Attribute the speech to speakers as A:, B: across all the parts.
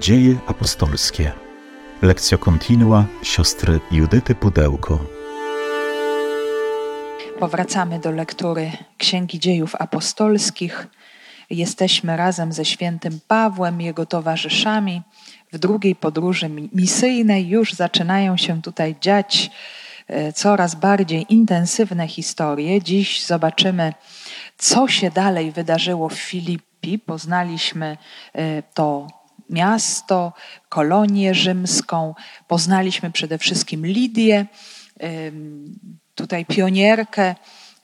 A: Dzieje apostolskie. Lekcja kontinua siostry Judyty Pudełko.
B: Powracamy do lektury Księgi Dziejów Apostolskich. Jesteśmy razem ze świętym Pawłem, jego towarzyszami. W drugiej podróży misyjnej już zaczynają się tutaj dziać e, coraz bardziej intensywne historie. Dziś zobaczymy, co się dalej wydarzyło w Filipi. Poznaliśmy e, to miasto, kolonię rzymską, poznaliśmy przede wszystkim Lidię, tutaj pionierkę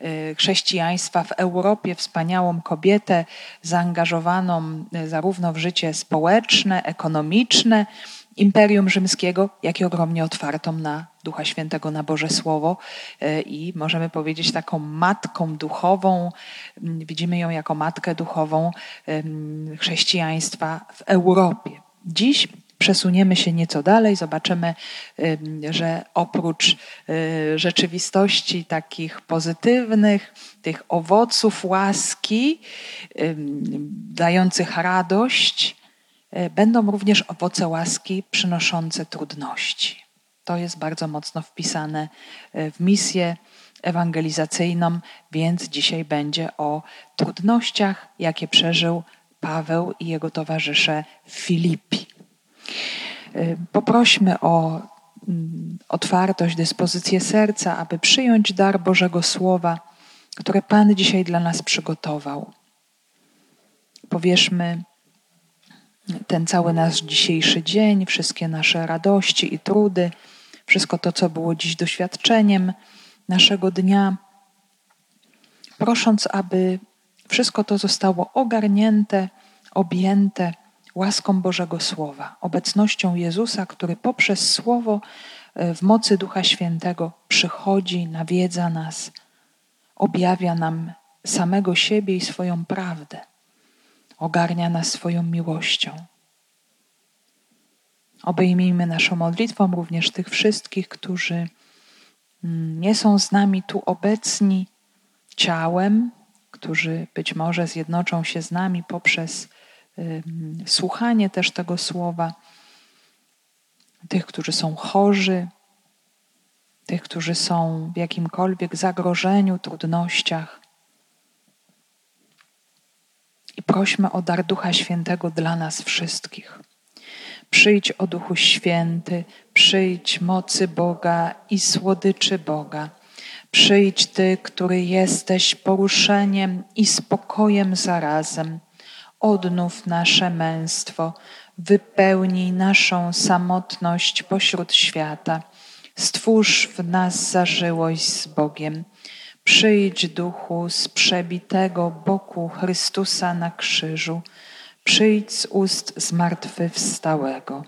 B: y, chrześcijaństwa w Europie, wspaniałą kobietę zaangażowaną y, zarówno w życie społeczne, ekonomiczne Imperium Rzymskiego, jak i ogromnie otwartą na Ducha Świętego, na Boże Słowo y, i możemy powiedzieć taką matką duchową, widzimy ją jako matkę duchową chrześcijaństwa w Europie. Dziś przesuniemy się nieco dalej, zobaczymy, że oprócz y, rzeczywistości takich pozytywnych, tych owoców łaski, dających radość, będą również owoce łaski przynoszące trudności. To jest bardzo mocno wpisane y, w misję ewangelizacyjną, więc dzisiaj będzie o trudnościach, jakie przeżył Paweł i jego towarzysze w Filipi. Y, poprośmy o mm, otwartość, dyspozycję serca, aby przyjąć dar Bożego Słowa, które Pan dzisiaj dla nas przygotował. Powierzmy ten cały nasz dzisiejszy dzień, wszystkie nasze radości i trudy, wszystko to, co było dziś doświadczeniem naszego dnia, prosząc, aby wszystko to zostało ogarnięte, objęte łaską Bożego Słowa, obecnością Jezusa, który poprzez Słowo e, w mocy Ducha Świętego przychodzi, nawiedza nas, objawia nam samego siebie i swoją prawdę, ogarnia nas swoją miłością. Obejmijmy naszą modlitwą również tych wszystkich, którzy mm, nie są z nami tu obecni ciałem, którzy być może zjednoczą się z nami poprzez słuchanie też tego słowa, tych, którzy są chorzy, tych, którzy są w jakimkolwiek zagrożeniu, trudnościach. I prośmy o dar Ducha Świętego dla nas wszystkich. Przyjdź o Duchu Święty, przyjdź mocy Boga i słodyczy Boga. Przyjdź Ty, który jesteś poruszeniem i spokojem zarazem odnów nasze męstwo, wypełnij naszą samotność pośród świata. Stwórz w nas zażyłość z Bogiem. Przyjdź duchu z przebitego boku Chrystusa na krzyżu. Przyjdź z ust zmartwychwstałego.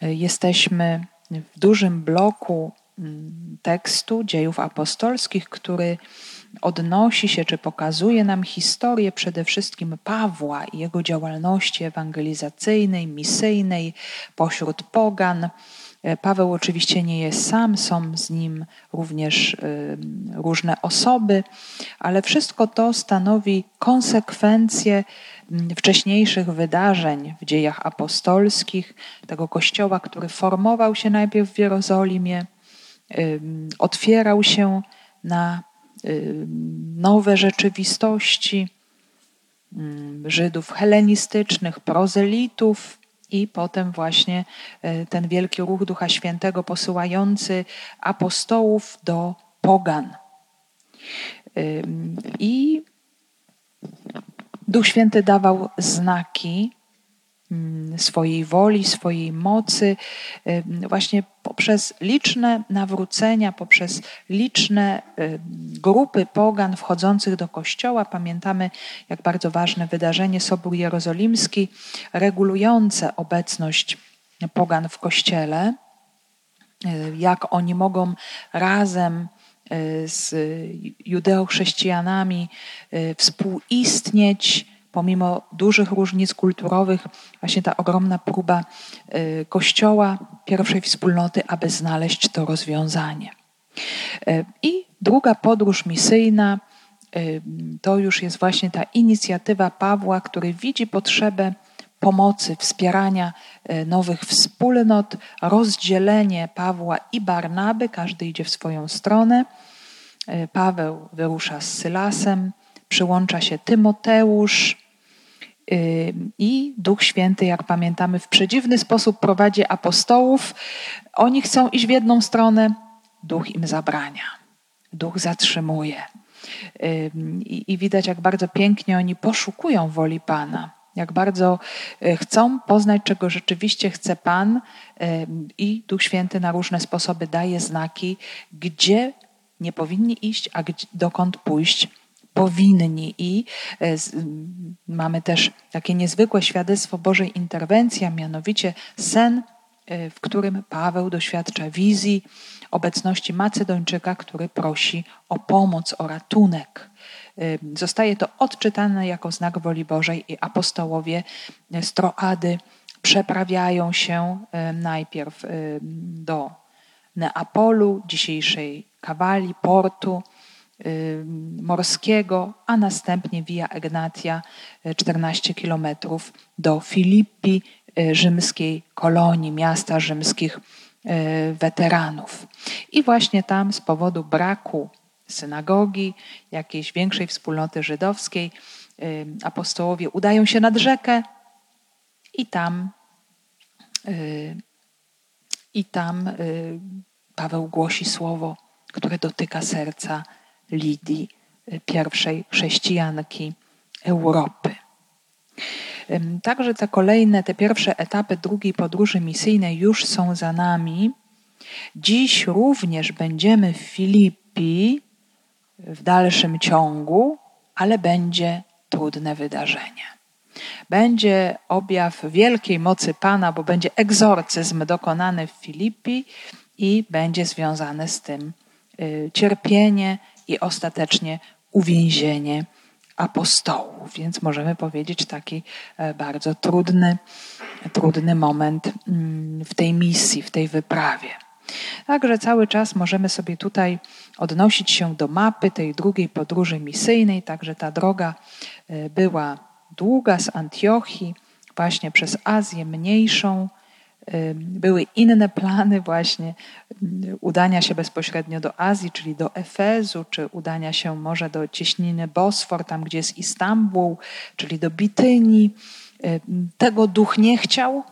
B: Jesteśmy w dużym bloku mm, tekstu dziejów apostolskich, który odnosi się czy pokazuje nam historię przede wszystkim Pawła i jego działalności ewangelizacyjnej, misyjnej pośród pogan. E, Paweł oczywiście nie jest sam, są z nim również różne osoby, ale wszystko to stanowi konsekwencje wcześniejszych wydarzeń w dziejach apostolskich, tego kościoła, który formował się najpierw w Jerozolimie, otwierał się na Y, nowe rzeczywistości mm, Żydów helenistycznych, prozelitów i potem właśnie y, ten wielki ruch Ducha Świętego posyłający apostołów do pogan. I Duch Święty dawał znaki swojej woli, swojej mocy, właśnie poprzez liczne nawrócenia, poprzez liczne grupy pogan wchodzących do kościoła. Pamiętamy, jak bardzo ważne wydarzenie Sobór Jerozolimski, regulujące obecność pogan w kościele, jak oni mogą razem e, z judeochrześcijanami e, współistnieć pomimo dużych różnic kulturowych, właśnie ta ogromna próba y, Kościoła, pierwszej wspólnoty, aby znaleźć to rozwiązanie. Y, I druga podróż misyjna y, to już jest właśnie ta inicjatywa Pawła, który widzi potrzebę pomocy, wspierania nowych wspólnot, rozdzielenie Pawła i Barnaby, każdy idzie w swoją stronę. Paweł wyrusza z Sylasem, przyłącza się Tymoteusz i Duch Święty, jak pamiętamy, w przedziwny sposób prowadzi apostołów. Oni chcą iść w jedną stronę, Duch im zabrania, Duch zatrzymuje. I, I widać, jak bardzo pięknie oni poszukują woli Pana, jak bardzo e, chcą poznać, czego rzeczywiście chce Pan, i Duch Święty na różne sposoby daje znaki, gdzie nie powinni iść, a gdzie, dokąd pójść powinni. I e, mamy też takie niezwykłe świadectwo Bożej interwencji, a mianowicie sen, e, w którym Paweł doświadcza wizji obecności Macedończyka, który prosi o pomoc, o ratunek. Zostaje to odczytane jako znak woli Bożej i apostołowie z Troady przeprawiają się najpierw do Neapolu, dzisiejszej Kawali, portu morskiego, a następnie via Egnatia 14 kilometrów do Filippi, y, rzymskiej kolonii, miasta rzymskich y, weteranów. I właśnie tam z powodu braku synagogi, jakiejś większej wspólnoty żydowskiej, y, apostołowie udają się nad rzekę i tam, i tam Paweł głosi słowo, które dotyka serca Lidii, pierwszej chrześcijanki Europy. Także te kolejne, te pierwsze etapy drugiej podróży misyjnej już są za nami. Dziś również będziemy w Filipi w dalszym ciągu, ale będzie trudne wydarzenie. Będzie objaw wielkiej mocy Pana, bo będzie egzorcyzm dokonany w Filipi i będzie związane z tym y, cierpienie i ostatecznie uwięzienie apostołów. Więc możemy powiedzieć taki e, bardzo trudny, trudny moment mm, w tej misji, w tej wyprawie. Także cały czas możemy sobie tutaj odnosić się do mapy tej drugiej podróży misyjnej. Także ta droga e, była długa z Antiochii, właśnie przez Azję Mniejszą, były inne plany właśnie udania się bezpośrednio do Azji, czyli do Efezu, czy udania się może do cieśniny Bosfor, tam gdzie jest Istanbul, czyli do Bitynii. Tego duch nie chciał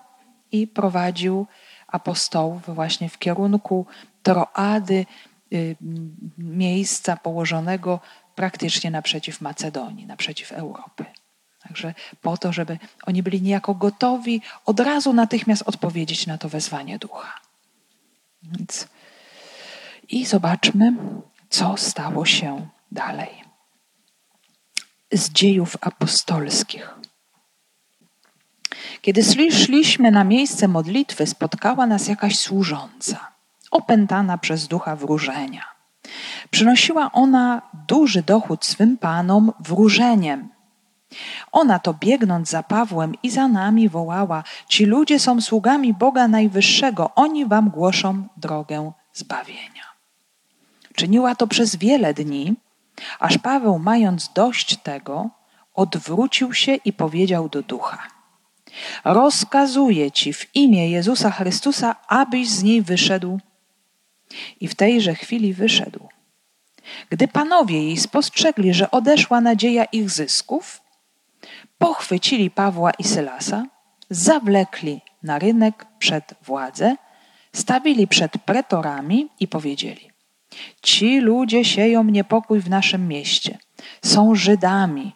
B: i prowadził apostołów właśnie w kierunku Troady, miejsca położonego praktycznie naprzeciw Macedonii, naprzeciw Europy. Także po to, żeby oni byli niejako gotowi od razu natychmiast odpowiedzieć na to wezwanie ducha. Więc I zobaczmy, co stało się dalej. Z dziejów apostolskich. Kiedy szliśmy na miejsce modlitwy, spotkała nas jakaś służąca, opętana przez ducha wróżenia. Przynosiła ona duży dochód swym panom wróżeniem ona to biegnąc za Pawłem i za nami wołała: Ci ludzie są sługami Boga Najwyższego, oni wam głoszą drogę zbawienia. Czyniła to przez wiele dni, aż Paweł, mając dość tego, odwrócił się i powiedział do ducha: Rozkazuję ci w imię Jezusa Chrystusa, abyś z niej wyszedł. I w tejże chwili wyszedł. Gdy panowie jej spostrzegli, że odeszła nadzieja ich zysków, pochwycili Pawła i Sylasa, zawlekli na rynek przed władzę, stawili przed pretorami i powiedzieli: Ci ludzie sieją niepokój w naszym mieście, są Żydami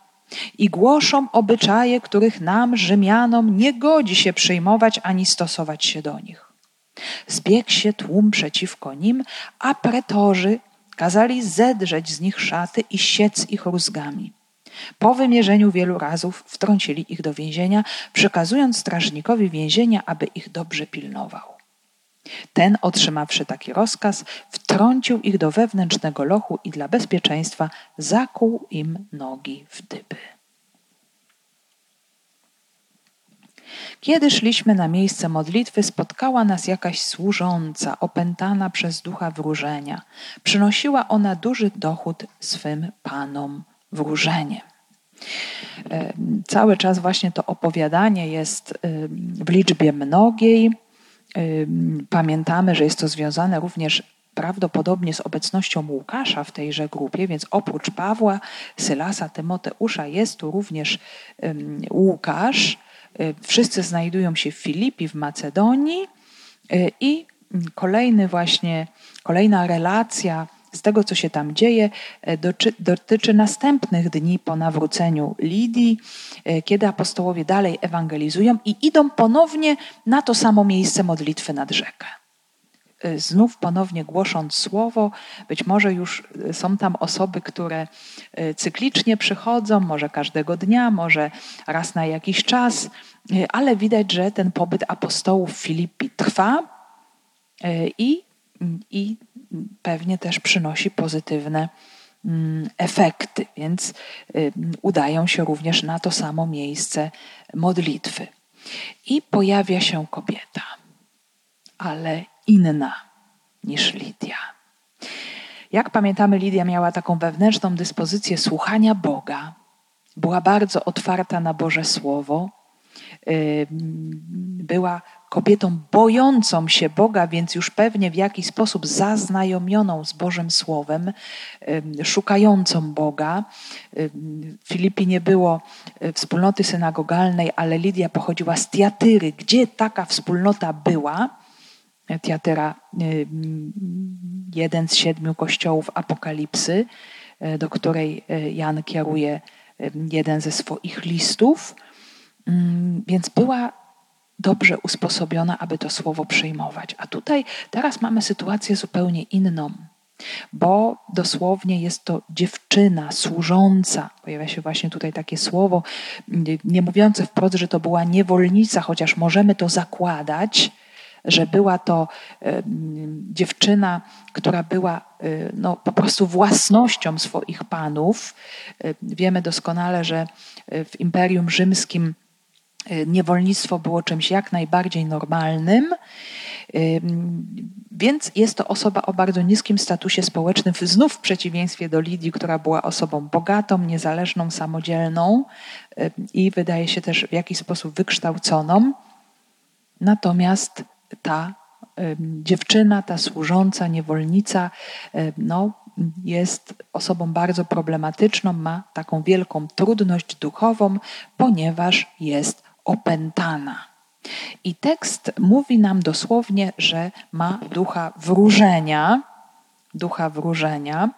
B: i głoszą obyczaje, których nam, Rzymianom, nie godzi się przyjmować ani stosować się do nich. Zbiegł się tłum przeciwko nim, a pretorzy kazali zedrzeć z nich szaty i siec ich rózgami. Po wymierzeniu wielu razów wtrącili ich do więzienia, przekazując strażnikowi więzienia, aby ich dobrze pilnował. Ten, otrzymawszy taki rozkaz, wtrącił ich do wewnętrznego lochu i dla bezpieczeństwa zakuł im nogi w dyby. Kiedy szliśmy na miejsce modlitwy, spotkała nas jakaś służąca, opętana przez ducha wróżenia. Przynosiła ona duży dochód swym panom wróżeniem. cały czas właśnie to opowiadanie jest w liczbie mnogiej. Pamiętamy, że jest to związane również prawdopodobnie z obecnością Łukasza w tejże grupie, więc oprócz Pawła, Sylasa, Tymoteusza jest tu również Łukasz. Wszyscy znajdują się w Filipi, w Macedonii i kolejny właśnie, kolejna relacja z tego, co się tam dzieje, e, dotyczy następnych dni po nawróceniu Lidii, e, kiedy apostołowie dalej ewangelizują i idą ponownie na to samo miejsce modlitwy nad rzekę. E, znów ponownie głosząc słowo, być może już są tam osoby, które cyklicznie przychodzą, może każdego dnia, może raz na jakiś czas, ale widać, że ten pobyt apostołów Filipi trwa i, i pewnie też przynosi pozytywne mm, efekty, więc udają się również na to samo miejsce modlitwy. I pojawia się kobieta, ale inna niż Lidia. Jak pamiętamy, Lidia miała taką wewnętrzną dyspozycję słuchania Boga, była bardzo otwarta na Boże Słowo, była kobietą bojącą się Boga, więc już pewnie w jakiś sposób zaznajomioną z Bożym Słowem, szukającą Boga. W Filipii nie było e, wspólnoty synagogalnej, ale Lidia pochodziła z Tiatyry, gdzie taka wspólnota była. Tiatyra, jeden z siedmiu kościołów Apokalipsy, e, do której e, Jan kieruje jeden ze swoich listów. Mm, więc była dobrze usposobiona, aby to słowo przyjmować. A tutaj teraz mamy sytuację zupełnie inną, bo dosłownie jest to dziewczyna służąca. Pojawia się właśnie tutaj takie słowo, nie mówiące wprost, że to była niewolnica, chociaż możemy to zakładać, że była to e, dziewczyna, która była e, no, po prostu własnością swoich panów. E, wiemy doskonale, że w Imperium Rzymskim Y, niewolnictwo było czymś jak najbardziej normalnym. Y, więc jest to osoba o bardzo niskim statusie społecznym, znów w przeciwieństwie do Lidii, która była osobą bogatą, niezależną, samodzielną y, i wydaje się też w jakiś sposób wykształconą. Natomiast ta dziewczyna, ta służąca, niewolnica, no, jest osobą bardzo problematyczną, ma taką wielką trudność duchową, ponieważ jest opętana. I tekst mówi nam dosłownie, że ma ducha wróżenia, ducha wróżenia,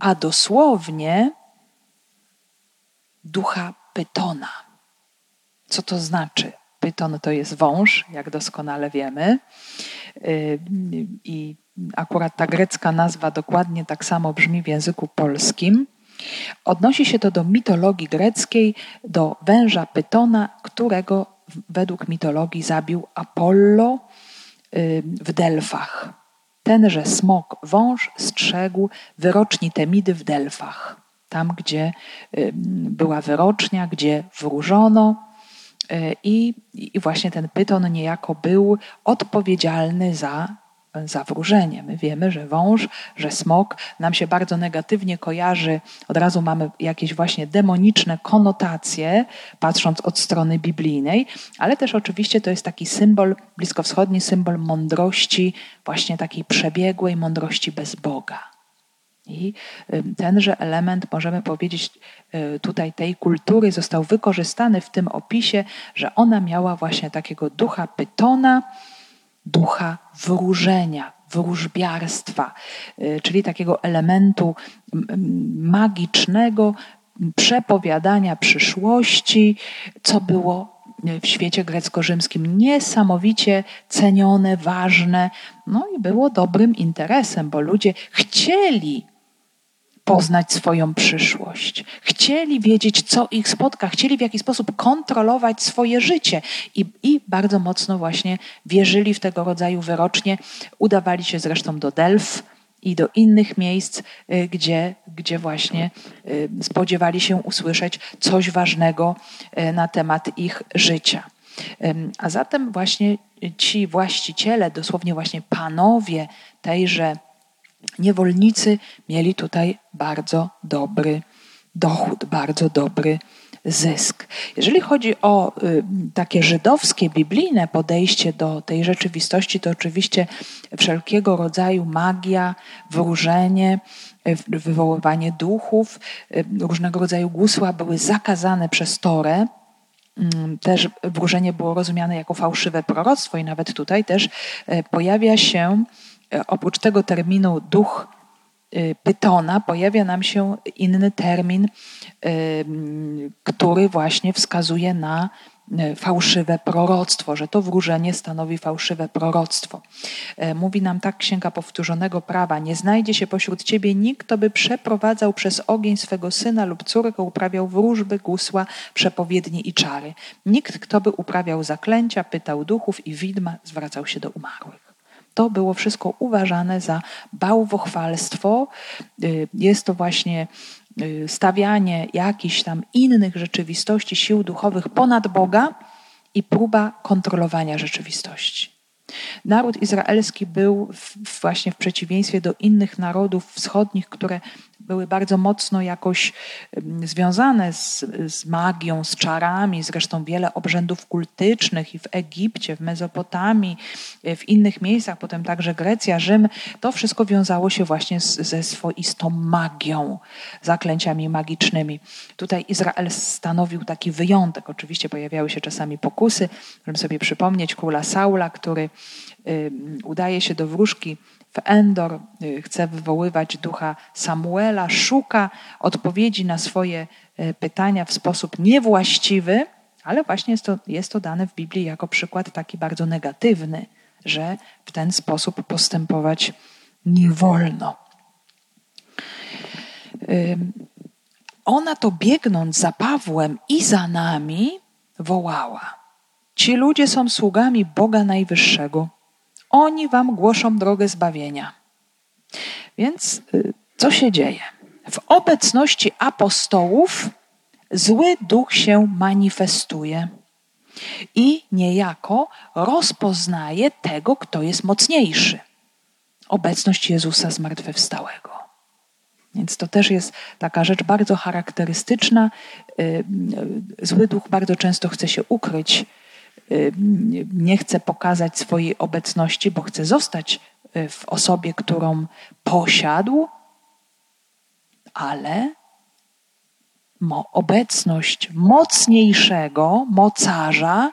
B: a dosłownie ducha pytona. Co to znaczy? Pyton to jest wąż, jak doskonale wiemy. Yy, I akurat ta grecka nazwa dokładnie tak samo brzmi w języku polskim. Odnosi się to do mitologii greckiej, do węża Pytona, którego według mitologii zabił Apollo w Delfach. Tenże smok wąż strzegł wyroczni Temidy w Delfach, tam gdzie była wyrocznia, gdzie wróżono. Y, I, I właśnie ten pyton niejako był odpowiedzialny za zawróżenie. My wiemy, że wąż, że smok nam się bardzo negatywnie kojarzy. Od razu mamy jakieś właśnie demoniczne konotacje, patrząc od strony biblijnej, ale też oczywiście to jest taki symbol, bliskowschodni symbol mądrości, właśnie takiej przebiegłej mądrości bez Boga. I tenże element, możemy powiedzieć, y, tutaj tej kultury został wykorzystany w tym opisie, że ona miała właśnie takiego ducha pytona, ducha wróżenia, wróżbiarstwa, y, czyli takiego elementu magicznego przepowiadania przyszłości, co było w świecie grecko-rzymskim niesamowicie cenione, ważne, no i było dobrym interesem, bo ludzie chcieli poznać swoją przyszłość. Chcieli wiedzieć, co ich spotka, chcieli w jakiś sposób kontrolować swoje życie i, i bardzo mocno właśnie wierzyli w tego rodzaju wyrocznie. Udawali się zresztą do Delf i do innych miejsc, y, gdzie, gdzie właśnie y, spodziewali się usłyszeć coś ważnego y, na temat ich życia. A zatem właśnie ci właściciele, dosłownie właśnie panowie tejże niewolnicy mieli tutaj bardzo dobry dochód, bardzo dobry zysk. Jeżeli chodzi o y, takie żydowskie, biblijne podejście do tej rzeczywistości, to oczywiście wszelkiego rodzaju magia, wróżenie, y, wywoływanie duchów, y, różnego rodzaju gusła były zakazane przez Torę. Mm, też wróżenie było rozumiane jako fałszywe proroctwo i nawet tutaj też pojawia się oprócz tego terminu duch Y, pytona pojawia nam się inny termin, y, który właśnie wskazuje na fałszywe proroctwo, że to wróżenie stanowi fałszywe proroctwo. Mówi nam tak Księga Powtórzonego Prawa: Nie znajdzie się pośród ciebie nikt, kto by przeprowadzał przez ogień swego syna lub córkę, uprawiał wróżby, gusła, przepowiednie i czary. Nikt, kto by uprawiał zaklęcia, pytał duchów i widma, zwracał się do umarłych. To było wszystko uważane za bałwochwalstwo. Y, jest to właśnie y, stawianie jakichś tam innych rzeczywistości, sił duchowych ponad Boga i próba kontrolowania rzeczywistości. Naród izraelski był w, właśnie w przeciwieństwie do innych narodów wschodnich, które były bardzo mocno jakoś związane z, z magią, z czarami, zresztą wiele obrzędów kultycznych i w Egipcie, w Mezopotamii, w innych miejscach, potem także Grecja, Rzym, to wszystko wiązało się właśnie z, ze swoistą magią, zaklęciami magicznymi. Tutaj Izrael stanowił taki wyjątek. Oczywiście pojawiały się czasami pokusy, żeby sobie przypomnieć króla Saula, który udaje się do wróżki w Endor, y, chce wywoływać ducha Samuela, szuka odpowiedzi na swoje y, pytania w sposób niewłaściwy, ale właśnie jest to, jest to dane w Biblii jako przykład taki bardzo negatywny, że w ten sposób postępować nie wolno. Ona to biegnąc za Pawłem i za nami wołała: Ci ludzie są sługami Boga Najwyższego oni wam głoszą drogę zbawienia. Więc y, co się dzieje? W obecności apostołów zły duch się manifestuje i niejako rozpoznaje tego, kto jest mocniejszy. Obecność Jezusa zmartwychwstałego. Więc to też jest taka rzecz bardzo charakterystyczna. Y, y, zły duch bardzo często chce się ukryć nie chce pokazać swojej obecności, bo chce zostać y, w osobie, którą posiadł, ale obecność mocniejszego mocarza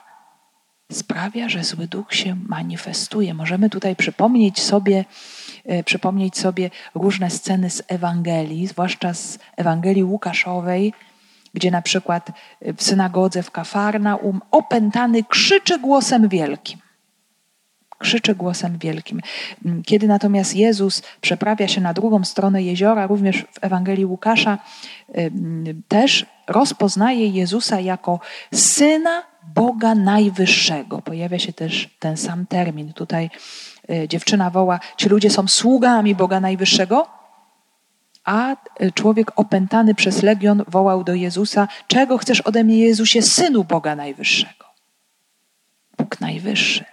B: sprawia, że zły duch się manifestuje. Możemy tutaj przypomnieć sobie, y, przypomnieć sobie różne sceny z Ewangelii, zwłaszcza z Ewangelii Łukaszowej, gdzie na przykład y, w synagodze w Kafarnaum opętany krzyczy głosem wielkim. Krzyczy głosem wielkim. Mm, kiedy natomiast Jezus przeprawia się na drugą stronę jeziora, również w Ewangelii Łukasza, y, mm, też rozpoznaje Jezusa jako syna Boga Najwyższego. Pojawia się też ten sam termin. Tutaj y, dziewczyna woła: Ci ludzie są sługami Boga Najwyższego? A e, człowiek opętany przez legion wołał do Jezusa: Czego chcesz ode mnie, Jezusie, synu Boga Najwyższego? Bóg Najwyższy,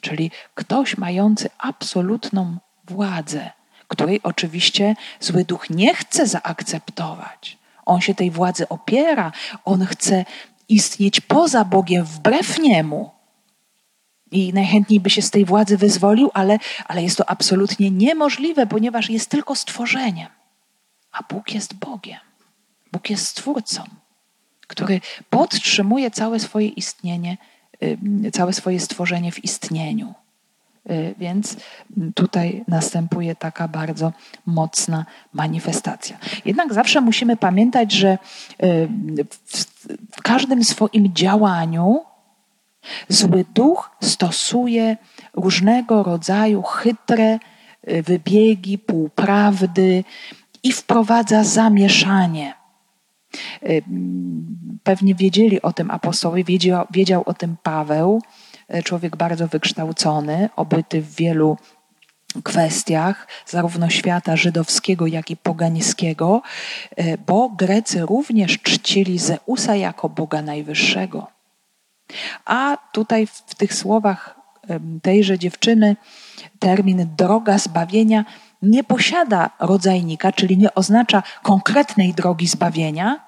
B: czyli ktoś mający absolutną władzę, której oczywiście zły duch nie chce zaakceptować. On się tej władzy opiera, on chce istnieć poza Bogiem, wbrew niemu. I najchętniej by się z tej władzy wyzwolił, ale, ale jest to absolutnie niemożliwe, ponieważ jest tylko stworzeniem. A Bóg jest Bogiem. Bóg jest Stwórcą, który podtrzymuje całe swoje istnienie, y, całe swoje stworzenie w istnieniu. Y, więc tutaj następuje taka bardzo mocna manifestacja. Jednak zawsze musimy pamiętać, że y, w każdym swoim działaniu zły duch stosuje różnego rodzaju chytre wybiegi, półprawdy, i wprowadza zamieszanie. Y, pewnie wiedzieli o tym apostołowie, wiedział, wiedział o tym Paweł, y, człowiek bardzo wykształcony, obyty w wielu kwestiach, zarówno świata żydowskiego, jak i pogańskiego, y, bo Grecy również czcili Zeusa jako Boga Najwyższego. A tutaj w tych słowach tejże dziewczyny termin droga zbawienia nie posiada rodzajnika, czyli nie oznacza konkretnej drogi zbawienia,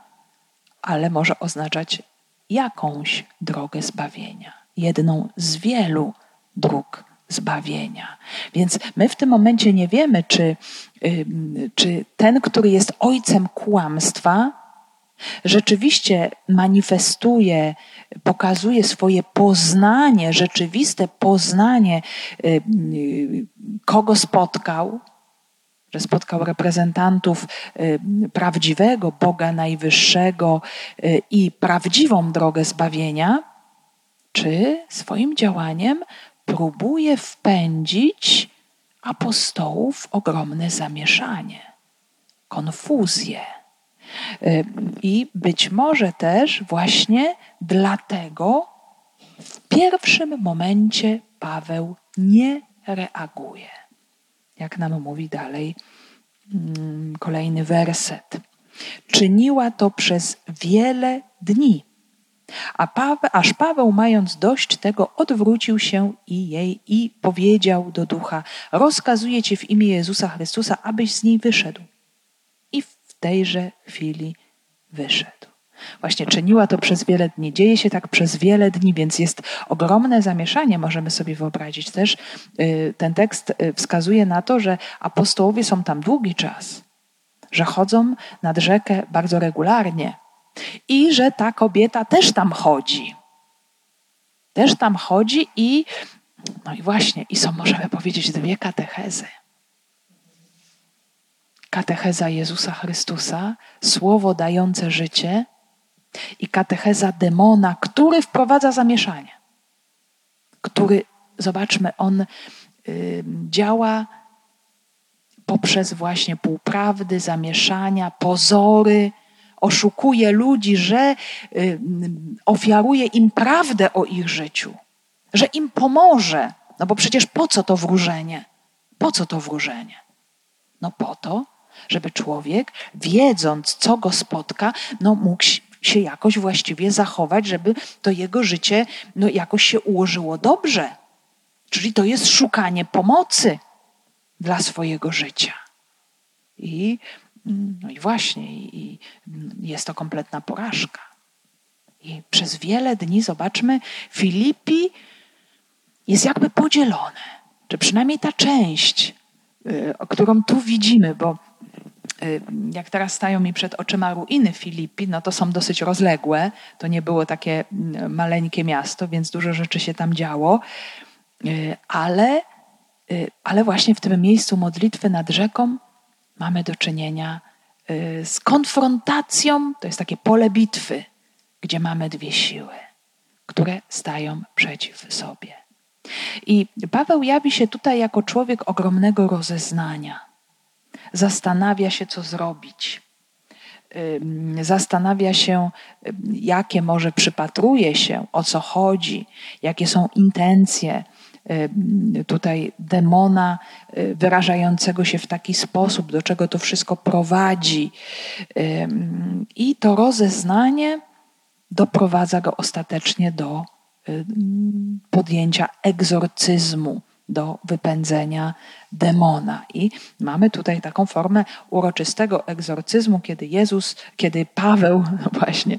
B: ale może oznaczać jakąś drogę zbawienia, jedną z wielu dróg zbawienia. Więc my w tym momencie nie wiemy, czy, czy ten, który jest ojcem kłamstwa, rzeczywiście manifestuje, pokazuje swoje poznanie, rzeczywiste poznanie, kogo spotkał, że spotkał reprezentantów prawdziwego Boga Najwyższego i prawdziwą drogę zbawienia, czy swoim działaniem próbuje wpędzić apostołów w ogromne zamieszanie, konfuzję. Y, I być może też właśnie dlatego w pierwszym momencie Paweł nie reaguje. Jak nam mówi dalej mm, kolejny werset. Czyniła to przez wiele dni a Paweł, aż Paweł, mając dość tego, odwrócił się i jej i powiedział do ducha: Rozkazuję ci w imię Jezusa Chrystusa, abyś z niej wyszedł. I w tejże chwili wyszedł. Właśnie czyniła to przez wiele dni. Dzieje się tak przez wiele dni, więc jest ogromne zamieszanie, możemy sobie wyobrazić. Też y, ten tekst y, wskazuje na to, że apostołowie są tam długi czas, że chodzą nad rzekę bardzo regularnie i że ta kobieta też tam chodzi. Też tam chodzi i, no i właśnie, i są, możemy powiedzieć, dwie katechezy. Katecheza Jezusa Chrystusa, słowo dające życie, i katecheza demona, który wprowadza zamieszanie. Który, zobaczmy, on y, działa poprzez właśnie półprawdy, zamieszania, pozory, oszukuje ludzi, że y, ofiaruje im prawdę o ich życiu, że im pomoże. No bo przecież po co to wróżenie? Po co to wróżenie? No po to, żeby człowiek, wiedząc, co go spotka, no mógł się jakoś właściwie zachować, żeby to jego życie no jakoś się ułożyło dobrze. Czyli to jest szukanie pomocy dla swojego życia. I no i właśnie, i jest to kompletna porażka. I przez wiele dni, zobaczmy, Filipi jest jakby podzielone, czy przynajmniej ta część, y, którą tu widzimy, bo jak teraz stają mi przed oczyma ruiny Filipi, no to są dosyć rozległe. To nie było takie mm, maleńkie miasto, więc dużo rzeczy się tam działo. Y, ale, ale właśnie w tym miejscu modlitwy nad rzeką mamy do czynienia y, z konfrontacją, to jest takie pole bitwy, gdzie mamy dwie siły, które stają przeciw sobie. I Paweł jawi się tutaj jako człowiek ogromnego rozeznania. Zastanawia się, co zrobić. Zastanawia się, jakie może przypatruje się, o co chodzi, jakie są intencje, Y, tutaj demona y, wyrażającego się w taki sposób, do czego to wszystko prowadzi. Y, I to rozeznanie doprowadza go ostatecznie do podjęcia egzorcyzmu do wypędzenia demona. I mamy tutaj taką formę uroczystego egzorcyzmu, kiedy Jezus, kiedy Paweł, no właśnie,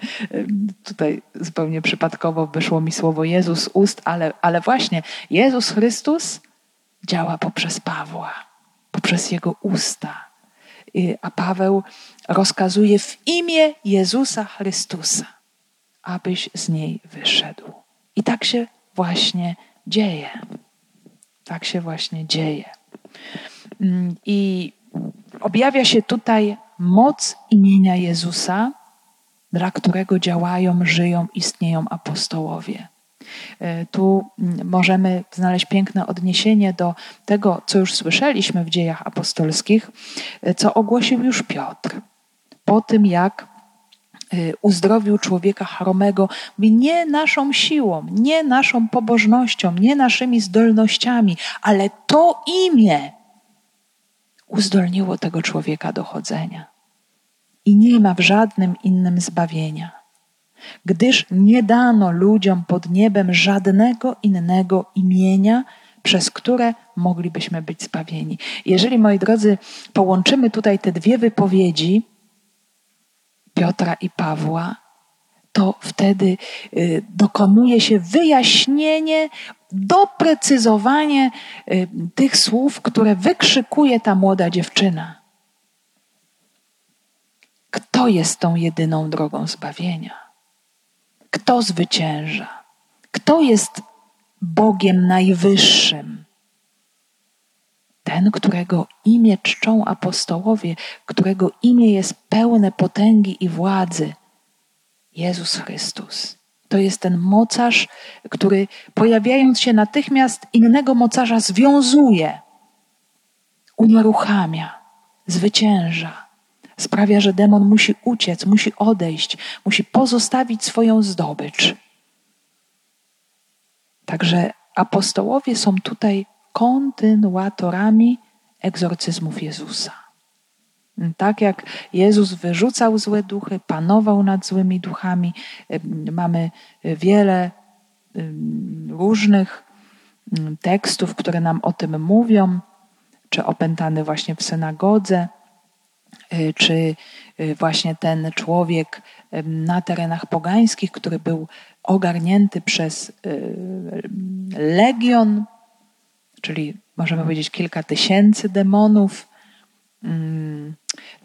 B: tutaj zupełnie przypadkowo wyszło mi słowo Jezus ust, ale, ale właśnie Jezus Chrystus działa poprzez Pawła, poprzez jego usta. A Paweł rozkazuje w imię Jezusa Chrystusa, abyś z niej wyszedł. I tak się właśnie dzieje. Tak się właśnie dzieje. Mm, I objawia się tutaj moc imienia Jezusa, dla którego działają, żyją, istnieją apostołowie. E, tu mm, możemy znaleźć piękne odniesienie do tego, co już słyszeliśmy w dziejach apostolskich, e, co ogłosił już Piotr. Po tym, jak uzdrowił człowieka chromego, mówi nie naszą siłą, nie naszą pobożnością, nie naszymi zdolnościami, ale to imię uzdolniło tego człowieka do chodzenia. I nie ma w żadnym innym zbawienia, gdyż nie dano ludziom pod niebem żadnego innego imienia, przez które moglibyśmy być zbawieni. Jeżeli, moi drodzy, połączymy tutaj te dwie wypowiedzi, Piotra i Pawła, to wtedy y, dokonuje się wyjaśnienie, doprecyzowanie y, tych słów, które wykrzykuje ta młoda dziewczyna. Kto jest tą jedyną drogą zbawienia? Kto zwycięża? Kto jest Bogiem najwyższym? Ten, którego imię czczą apostołowie, którego imię jest pełne potęgi i władzy Jezus Chrystus. To jest ten mocarz, który pojawiając się natychmiast innego mocarza związuje, unieruchamia, zwycięża. Sprawia, że demon musi uciec, musi odejść, musi pozostawić swoją zdobycz. Także apostołowie są tutaj kontynuatorami egzorcyzmów Jezusa. Tak jak Jezus wyrzucał złe duchy, panował nad złymi duchami, mamy wiele różnych tekstów, które nam o tym mówią, czy opętany właśnie w synagodze, y, czy y, właśnie ten człowiek na terenach pogańskich, który był ogarnięty przez y, legion, czyli możemy powiedzieć kilka tysięcy demonów, mm,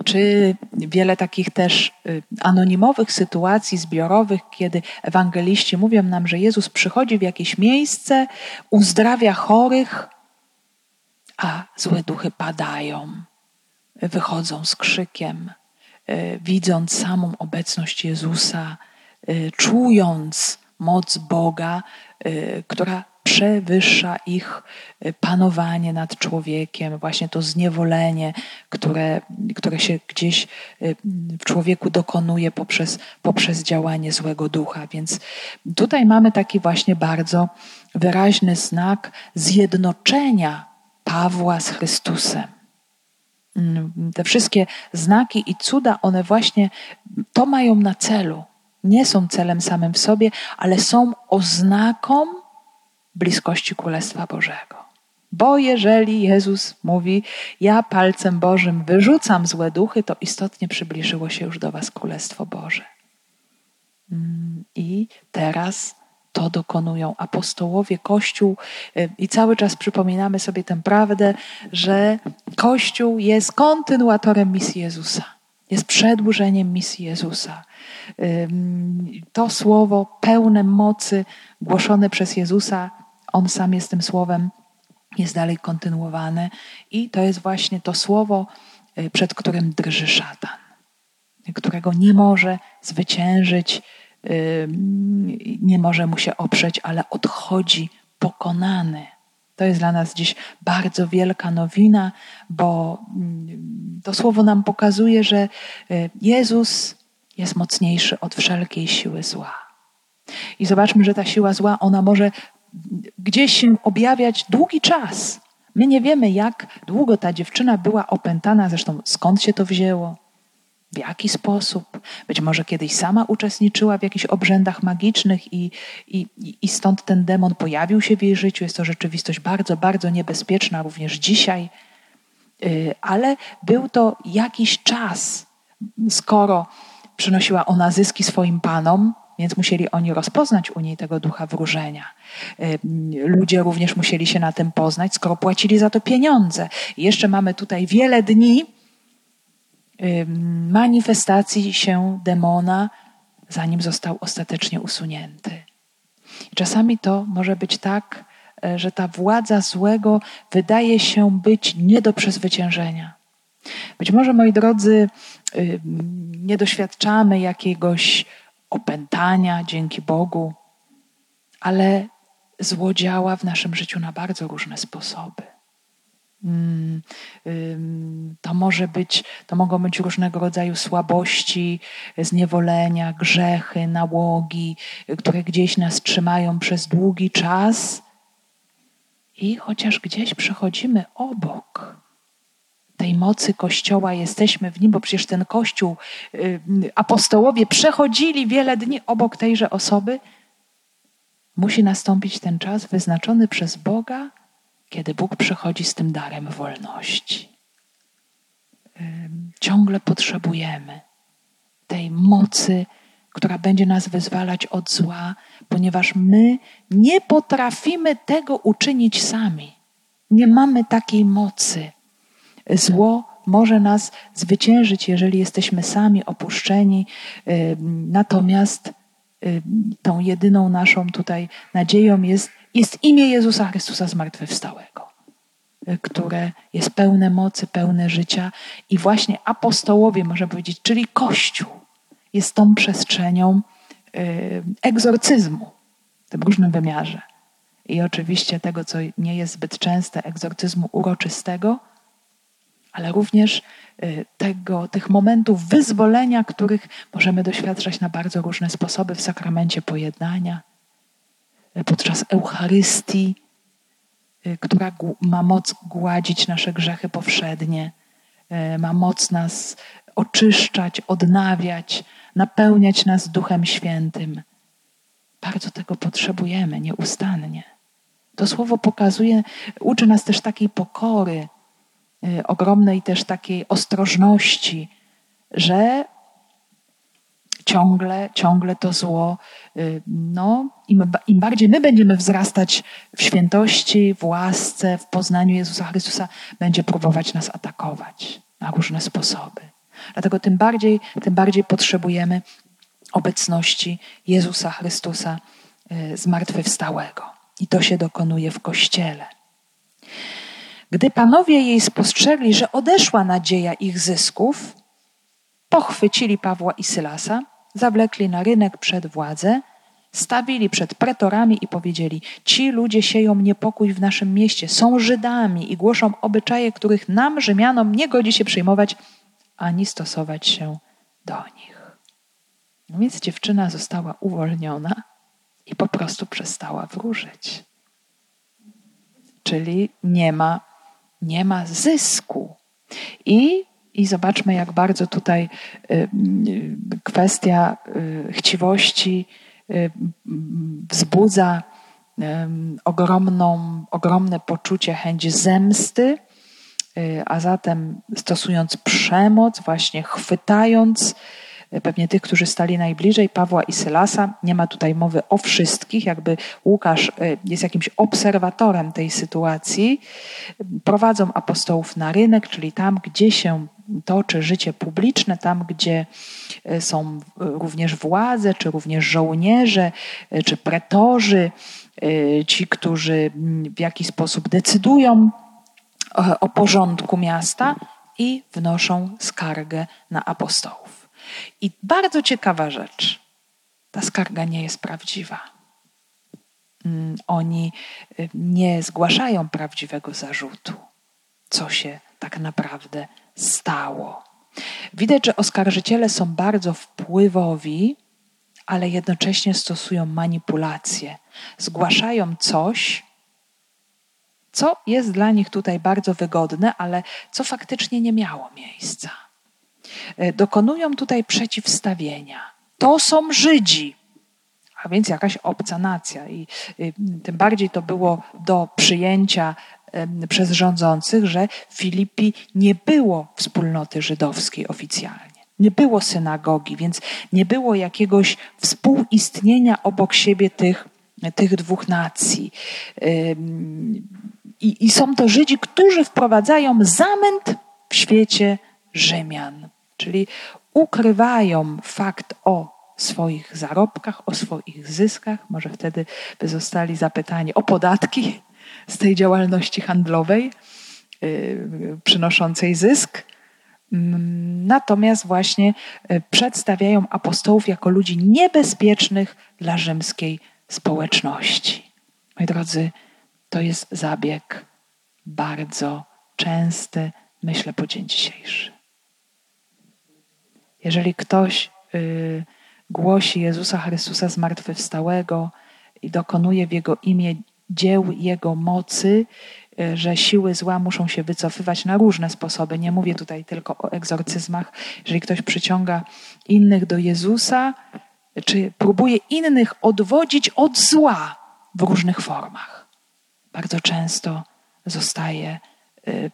B: czy wiele takich też y, anonimowych sytuacji zbiorowych, kiedy ewangeliści mówią nam, że Jezus przychodzi w jakieś miejsce, uzdrawia chorych, a złe duchy padają, wychodzą z krzykiem, y, widząc samą obecność Jezusa, y, czując moc Boga, która przewyższa ich y, panowanie nad człowiekiem, właśnie to zniewolenie, które, które się gdzieś y, w człowieku dokonuje poprzez, poprzez działanie złego ducha. Więc tutaj mamy taki właśnie bardzo wyraźny znak zjednoczenia Pawła z Chrystusem. Mm, te wszystkie znaki i cuda, one właśnie to mają na celu. Nie są celem samym w sobie, ale są oznaką bliskości Królestwa Bożego. Bo jeżeli Jezus mówi, ja palcem Bożym wyrzucam złe duchy, to istotnie przybliżyło się już do Was Królestwo Boże. Mm, I teraz to dokonują apostołowie, Kościół, y, i cały czas przypominamy sobie tę prawdę, że Kościół jest kontynuatorem misji Jezusa, jest przedłużeniem misji Jezusa. To słowo pełne mocy, głoszone przez Jezusa, on sam jest tym słowem, jest dalej kontynuowane i to jest właśnie to słowo, y, przed którym drży szatan, którego nie może zwyciężyć, y, nie może mu się oprzeć, ale odchodzi pokonany. To jest dla nas dziś bardzo wielka nowina, bo mm, to słowo nam pokazuje, że y, Jezus jest mocniejszy od wszelkiej siły zła. I zobaczmy, że ta siła zła, ona może gdzieś się objawiać długi czas. My nie wiemy, jak długo ta dziewczyna była opętana, zresztą skąd się to wzięło, w jaki sposób. Być może kiedyś sama uczestniczyła w jakichś obrzędach magicznych i, i, i stąd ten demon pojawił się w jej życiu. Jest to rzeczywistość bardzo, bardzo niebezpieczna również dzisiaj. Y, ale był to jakiś czas, skoro przynosiła ona zyski swoim panom, więc musieli oni rozpoznać u niej tego ducha wróżenia. Y, ludzie również musieli się na tym poznać, skoro płacili za to pieniądze. I jeszcze mamy tutaj wiele dni y, manifestacji się demona, zanim został ostatecznie usunięty. Czasami to może być tak, e, że ta władza złego wydaje się być nie do przezwyciężenia. Być może, moi drodzy, y, nie doświadczamy jakiegoś opętania dzięki Bogu, ale zło działa w naszym życiu na bardzo różne sposoby. Mm, to może być, to mogą być różnego rodzaju słabości, zniewolenia, grzechy, nałogi, które gdzieś nas trzymają przez długi czas. I chociaż gdzieś przechodzimy obok, tej mocy Kościoła, jesteśmy w nim, bo przecież ten Kościół, y, apostołowie przechodzili wiele dni obok tejże osoby, musi nastąpić ten czas wyznaczony przez Boga, kiedy Bóg przychodzi z tym darem wolności. Ciągle potrzebujemy tej mocy, która będzie nas wyzwalać od zła, ponieważ my nie potrafimy tego uczynić sami. Nie mamy takiej mocy. Zło może nas zwyciężyć, jeżeli jesteśmy sami opuszczeni. Natomiast tą jedyną naszą tutaj nadzieją jest, jest imię Jezusa Chrystusa zmartwychwstałego, które jest pełne mocy, pełne życia. I właśnie apostołowie, można powiedzieć, czyli Kościół, jest tą przestrzenią egzorcyzmu w tym różnym wymiarze. I oczywiście tego, co nie jest zbyt częste, egzorcyzmu uroczystego, ale również y, tego, tych momentów wyzwolenia, których możemy doświadczać na bardzo różne sposoby w sakramencie pojednania, y, podczas Eucharystii, y, która ma moc gładzić nasze grzechy powszednie, ma moc nas oczyszczać, odnawiać, napełniać nas Duchem Świętym. Bardzo tego potrzebujemy nieustannie. To słowo pokazuje, uczy nas też takiej pokory, ogromnej też takiej ostrożności, że ciągle, ciągle to zło, y, no, im, im bardziej my będziemy wzrastać w świętości, w łasce, w poznaniu Jezusa Chrystusa, będzie próbować nas atakować na różne sposoby. Dlatego tym bardziej, tym bardziej potrzebujemy obecności Jezusa Chrystusa y, zmartwychwstałego. I to się dokonuje w Kościele. Gdy panowie jej spostrzegli, że odeszła nadzieja ich zysków, pochwycili Pawła i Sylasa, zawlekli na rynek przed władzę, stawili przed pretorami i powiedzieli: Ci ludzie sieją niepokój w naszym mieście, są Żydami i głoszą obyczaje, których nam, Rzymianom, nie godzi się przyjmować ani stosować się do nich. No więc dziewczyna została uwolniona i po prostu przestała wróżyć. Czyli nie ma nie ma zysku. I, i zobaczmy, jak bardzo tutaj y, y, kwestia y, chciwości wzbudza ogromną, ogromne poczucie chęci zemsty, a zatem stosując przemoc, właśnie chwytając pewnie tych, którzy stali najbliżej Pawła i Sylasa. Nie ma tutaj mowy o wszystkich, jakby Łukasz y, jest jakimś obserwatorem tej sytuacji. Prowadzą apostołów na rynek, czyli tam, gdzie się toczy życie publiczne, tam, gdzie y, są również władze, czy również żołnierze, y, czy pretorzy, ci, którzy w jakiś sposób decydują o porządku miasta i wnoszą skargę na apostołów. I bardzo ciekawa rzecz. Ta skarga nie jest prawdziwa. Mm, oni y, nie zgłaszają prawdziwego zarzutu, co się tak naprawdę stało. Widać, że oskarżyciele są bardzo wpływowi, ale jednocześnie stosują manipulacje. Zgłaszają coś, co jest dla nich tutaj bardzo wygodne, ale co faktycznie nie miało miejsca. E, dokonują tutaj przeciwstawienia. To są Żydzi, a więc jakaś obca nacja. I tym bardziej to było do przyjęcia przez rządzących, że w Filipi nie było wspólnoty żydowskiej oficjalnie. Nie było synagogi, więc nie było jakiegoś współistnienia obok siebie tych, tych dwóch nacji. I, I są to Żydzi, którzy wprowadzają zamęt w świecie Rzymian. Czyli ukrywają fakt o swoich zarobkach, o swoich zyskach. Może wtedy by zostali zapytani o podatki z tej działalności handlowej yy, przynoszącej zysk. Mm, natomiast właśnie yy, przedstawiają apostołów jako ludzi niebezpiecznych dla rzymskiej społeczności. Moi drodzy, to jest zabieg bardzo częsty, myślę, po dzień dzisiejszy. Jeżeli ktoś y, głosi Jezusa Chrystusa zmartwychwstałego i dokonuje w Jego imię dzieł Jego mocy, y, że siły zła muszą się wycofywać na różne sposoby. Nie mówię tutaj tylko o egzorcyzmach. Jeżeli ktoś przyciąga innych do Jezusa, czy próbuje innych odwodzić od zła w różnych formach, bardzo często zostaje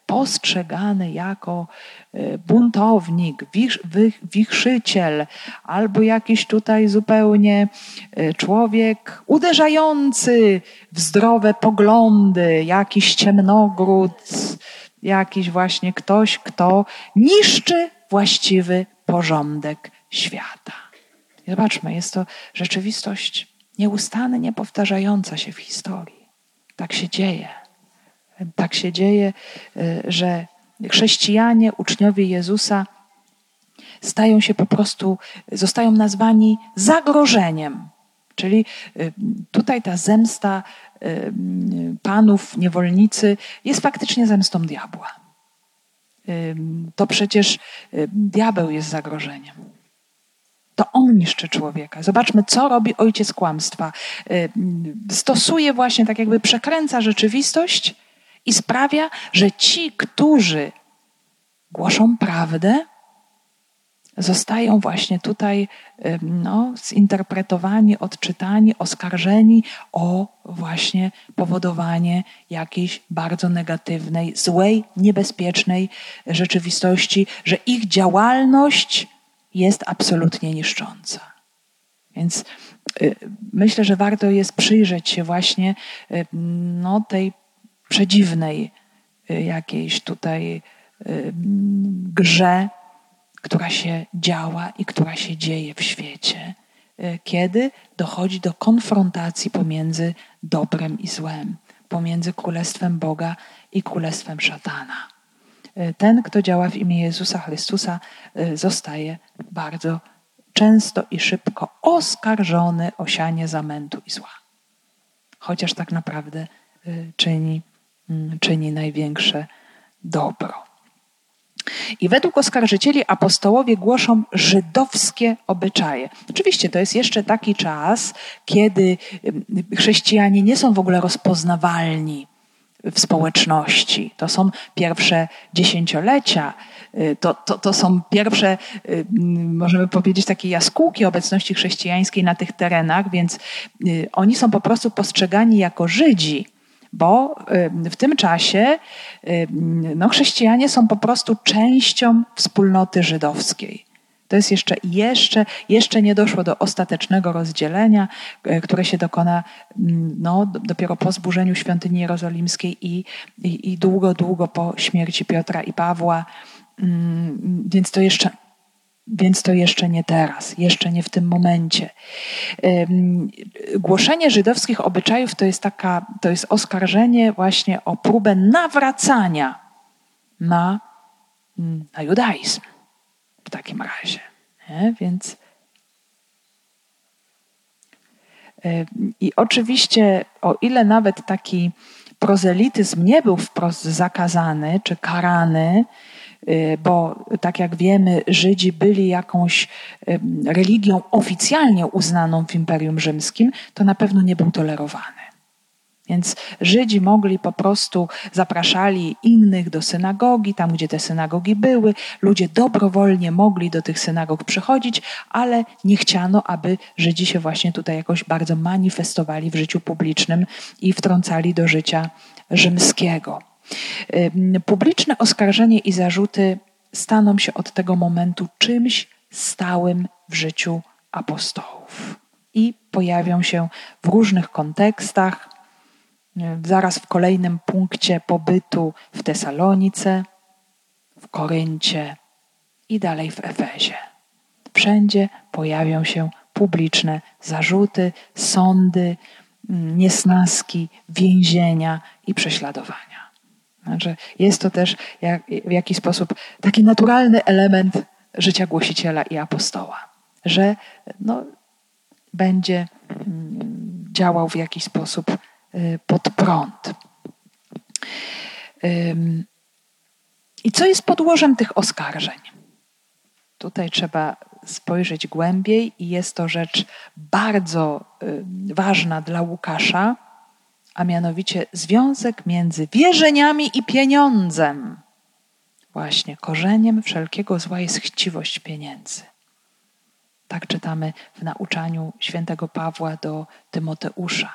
B: postrzegany jako buntownik, wichrzyciel, albo jakiś tutaj zupełnie człowiek uderzający w zdrowe poglądy, jakiś ciemnogród, jakiś właśnie ktoś, kto niszczy właściwy porządek świata. Zobaczmy, jest to rzeczywistość nieustannie powtarzająca się w historii. Tak się dzieje. Tak się dzieje, y, że chrześcijanie, uczniowie Jezusa stają się po prostu, zostają nazwani zagrożeniem. Czyli y, tutaj ta zemsta y, panów, niewolnicy jest faktycznie zemstą diabła. To przecież diabeł jest zagrożeniem. To on niszczy człowieka. Zobaczmy, co robi ojciec kłamstwa. Stosuje właśnie, tak jakby przekręca rzeczywistość i sprawia, że ci, którzy głoszą prawdę, zostają właśnie tutaj no, zinterpretowani, odczytani, oskarżeni o właśnie powodowanie jakiejś bardzo negatywnej, złej, niebezpiecznej rzeczywistości, że ich działalność jest absolutnie niszcząca. Więc y, myślę, że warto jest przyjrzeć się właśnie y, no, tej przedziwnej y, jakiejś tutaj grze, która się działa i która się dzieje w świecie, kiedy dochodzi do konfrontacji pomiędzy dobrem i złem, pomiędzy królestwem Boga i królestwem szatana. Ten, kto działa w imię Jezusa Chrystusa, zostaje bardzo często i szybko oskarżony o sianie zamętu i zła. Chociaż tak naprawdę y, czyni, czyni największe dobro. I według oskarżycieli apostołowie głoszą żydowskie obyczaje. Oczywiście to jest jeszcze taki czas, kiedy y, chrześcijanie nie są w ogóle rozpoznawalni w społeczności. To są pierwsze dziesięciolecia Y, to, to, to są pierwsze, y, możemy powiedzieć, takie jaskółki obecności chrześcijańskiej na tych terenach, więc y, oni są po prostu postrzegani jako Żydzi bo w tym czasie no, chrześcijanie są po prostu częścią wspólnoty żydowskiej. To jest jeszcze, jeszcze, jeszcze nie doszło do ostatecznego rozdzielenia, które się dokona no, dopiero po zburzeniu świątyni jerozolimskiej i, i, i długo, długo po śmierci Piotra i Pawła. Mm, więc to jeszcze, więc to jeszcze nie teraz, jeszcze nie w tym momencie. Głoszenie żydowskich obyczajów to jest, taka, to jest oskarżenie właśnie o próbę nawracania na, mm, na judaizm w takim razie. Nie? Więc i oczywiście, o ile nawet taki prozelityzm nie był wprost zakazany czy karany, bo tak jak wiemy, Żydzi byli jakąś religią oficjalnie uznaną w Imperium Rzymskim, to na pewno nie był tolerowany. Więc Żydzi mogli po prostu, zapraszali innych do synagogi, tam gdzie te synagogi były. Ludzie dobrowolnie mogli do tych synagog przychodzić, ale nie chciano, aby Żydzi się właśnie tutaj jakoś bardzo manifestowali w życiu publicznym i wtrącali do życia rzymskiego. Publiczne oskarżenie i zarzuty staną się od tego momentu czymś stałym w życiu apostołów i pojawią się w różnych kontekstach. Zaraz w kolejnym punkcie pobytu w Tesalonice, w Koryncie i dalej w Efezie. Wszędzie pojawią się publiczne zarzuty, sądy, niesnaski, więzienia i prześladowania. Znaczy, jest to też jak, w jakiś sposób taki naturalny element życia głosiciela i apostoła, że no, będzie mm, działał w jakiś sposób y, pod prąd. I co jest podłożem tych oskarżeń? Tutaj trzeba spojrzeć głębiej, i jest to rzecz bardzo y, ważna dla Łukasza a mianowicie związek między wierzeniami i pieniądzem. Właśnie korzeniem wszelkiego zła jest chciwość pieniędzy. Tak czytamy w nauczaniu świętego Pawła do Tymoteusza.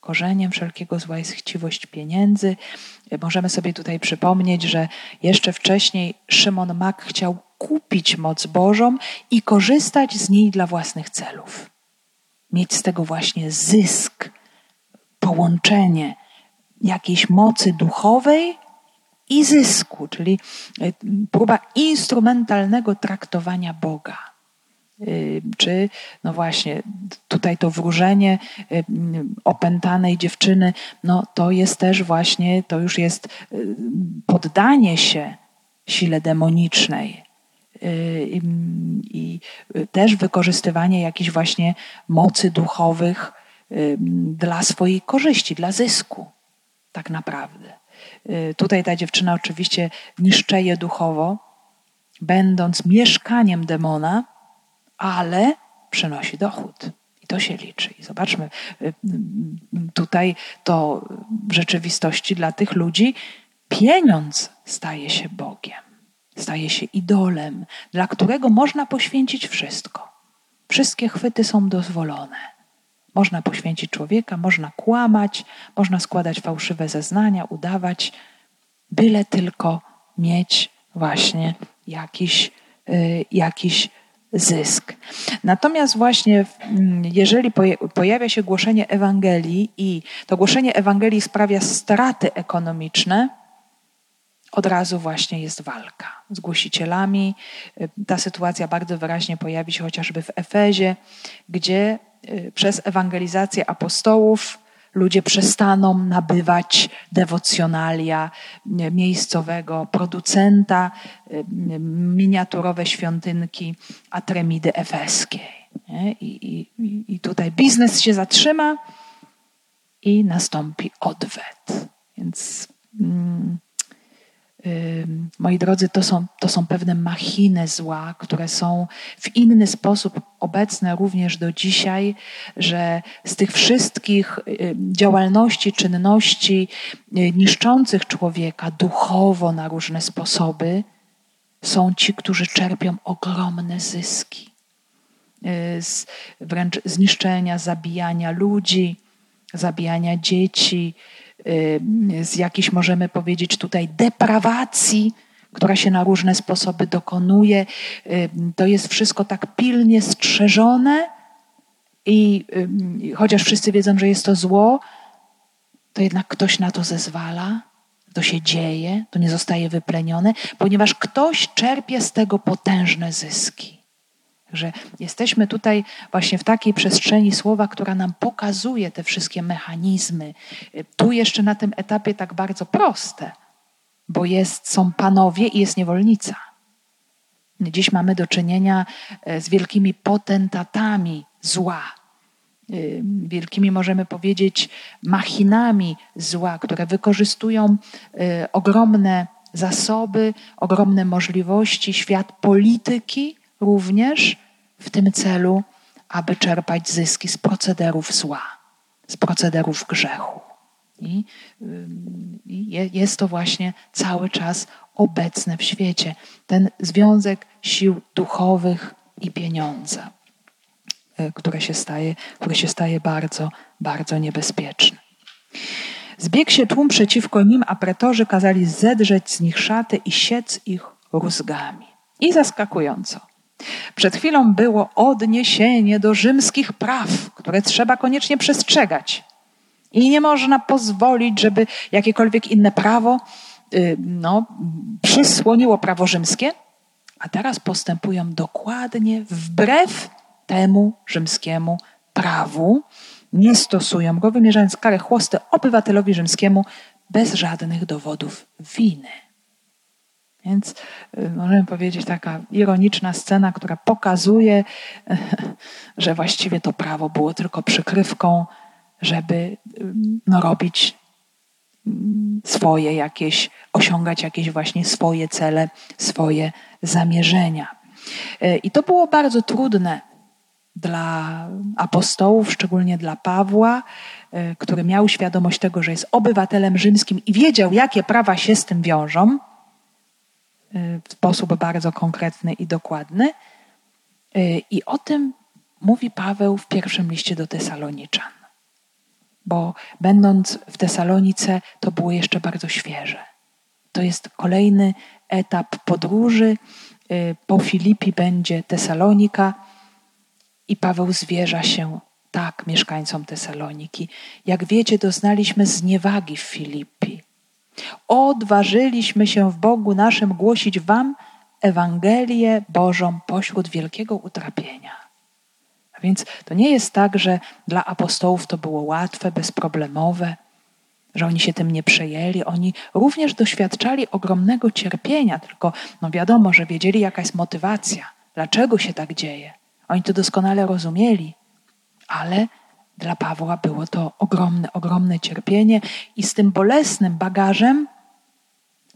B: Korzeniem wszelkiego zła jest chciwość pieniędzy. Możemy sobie tutaj przypomnieć, że jeszcze wcześniej Szymon Mak chciał kupić moc Bożą i korzystać z niej dla własnych celów. Mieć z tego właśnie zysk, połączenie jakiejś mocy duchowej i zysku, czyli e, próba instrumentalnego traktowania Boga. E, czy, no właśnie, tutaj to wróżenie e, opętanej dziewczyny, no to jest też właśnie, to już jest poddanie się sile demonicznej. I, też wykorzystywanie jakichś właśnie mocy duchowych dla swojej korzyści, dla zysku, tak naprawdę. Y, tutaj ta dziewczyna oczywiście niszczeje duchowo, będąc mieszkaniem demona, ale przynosi dochód. I to się liczy. I zobaczmy, y, y, tutaj to w rzeczywistości dla tych ludzi pieniądz staje się Bogiem, staje się idolem, dla którego można poświęcić wszystko. Wszystkie chwyty są dozwolone. Można poświęcić człowieka, można kłamać, można składać fałszywe zeznania, udawać, byle tylko mieć właśnie jakiś, y, jakiś zysk. Natomiast właśnie mm, jeżeli pojawia się głoszenie Ewangelii i to głoszenie Ewangelii sprawia straty ekonomiczne, od razu właśnie jest walka z głosicielami. Y, ta sytuacja bardzo wyraźnie pojawi się chociażby w Efezie, gdzie przez ewangelizację apostołów ludzie przestaną nabywać dewocjonalia y, miejscowego producenta, y, miniaturowe świątynki Atremidy Efeskiej. I, i, I tutaj biznes się zatrzyma i nastąpi odwet. Więc. Mm, moi drodzy, to są, to są pewne machiny zła, które są w inny sposób obecne również do dzisiaj, że z tych wszystkich działalności, czynności y, niszczących człowieka duchowo na różne sposoby, są ci, którzy czerpią ogromne zyski. Y, z wręcz zniszczenia, zabijania ludzi, zabijania dzieci, z jakiejś, możemy powiedzieć tutaj, deprawacji, która się na różne sposoby dokonuje. Y, to jest wszystko tak pilnie strzeżone i y, chociaż wszyscy wiedzą, że jest to zło, to jednak ktoś na to zezwala, to się dzieje, to nie zostaje wyplenione, ponieważ ktoś czerpie z tego potężne zyski. Że jesteśmy tutaj właśnie w takiej przestrzeni słowa, która nam pokazuje te wszystkie mechanizmy. Tu jeszcze na tym etapie tak bardzo proste, bo jest, są panowie i jest niewolnica. Dziś mamy do czynienia e, z wielkimi potentatami zła, e, wielkimi, możemy powiedzieć, machinami zła, które wykorzystują ogromne zasoby, ogromne możliwości, świat polityki również w tym celu, aby czerpać zyski z procederów zła, z procederów grzechu. I, jest to właśnie cały czas obecne w świecie. Ten związek sił duchowych i pieniądza, e, które się staje, które się staje bardzo, bardzo niebezpieczny. Zbiegł się tłum przeciwko nim, a pretorzy kazali zedrzeć z nich szaty i siec ich rózgami. I zaskakująco. Przed chwilą było odniesienie do rzymskich praw, które trzeba koniecznie przestrzegać. I nie można pozwolić, żeby jakiekolwiek inne prawo y, no, przysłoniło prawo rzymskie, a teraz postępują dokładnie wbrew temu rzymskiemu prawu. Nie stosują go, wymierzając karę chłosty obywatelowi rzymskiemu bez żadnych dowodów winy. Więc y, możemy powiedzieć taka ironiczna scena, która pokazuje, że właściwie to prawo było tylko przykrywką, żeby y, no, robić mm, swoje jakieś, osiągać jakieś właśnie swoje cele, swoje zamierzenia. Y, I to było bardzo trudne dla apostołów, szczególnie dla Pawła, który miał świadomość tego, że jest obywatelem rzymskim i wiedział, jakie prawa się z tym wiążą w sposób bardzo konkretny i dokładny. Y, I o tym mówi Paweł w pierwszym liście do Tesaloniczan. bo będąc w Tesalonice, to było jeszcze bardzo świeże. To jest kolejny etap podróży. Y, po Filipi będzie Tesalonika i Paweł zwierza się tak mieszkańcom Tesaloniki. Jak wiecie, doznaliśmy zniewagi w Filipi. Odważyliśmy się w Bogu naszym głosić wam Ewangelię Bożą pośród wielkiego utrapienia. A więc to nie jest tak, że dla apostołów to było łatwe, bezproblemowe, że oni się tym nie przejęli. Oni również doświadczali ogromnego cierpienia, tylko no wiadomo, że wiedzieli, jaka jest motywacja, dlaczego się tak dzieje. Oni to doskonale rozumieli, ale dla Pawła było to ogromne, ogromne cierpienie i z tym bolesnym bagażem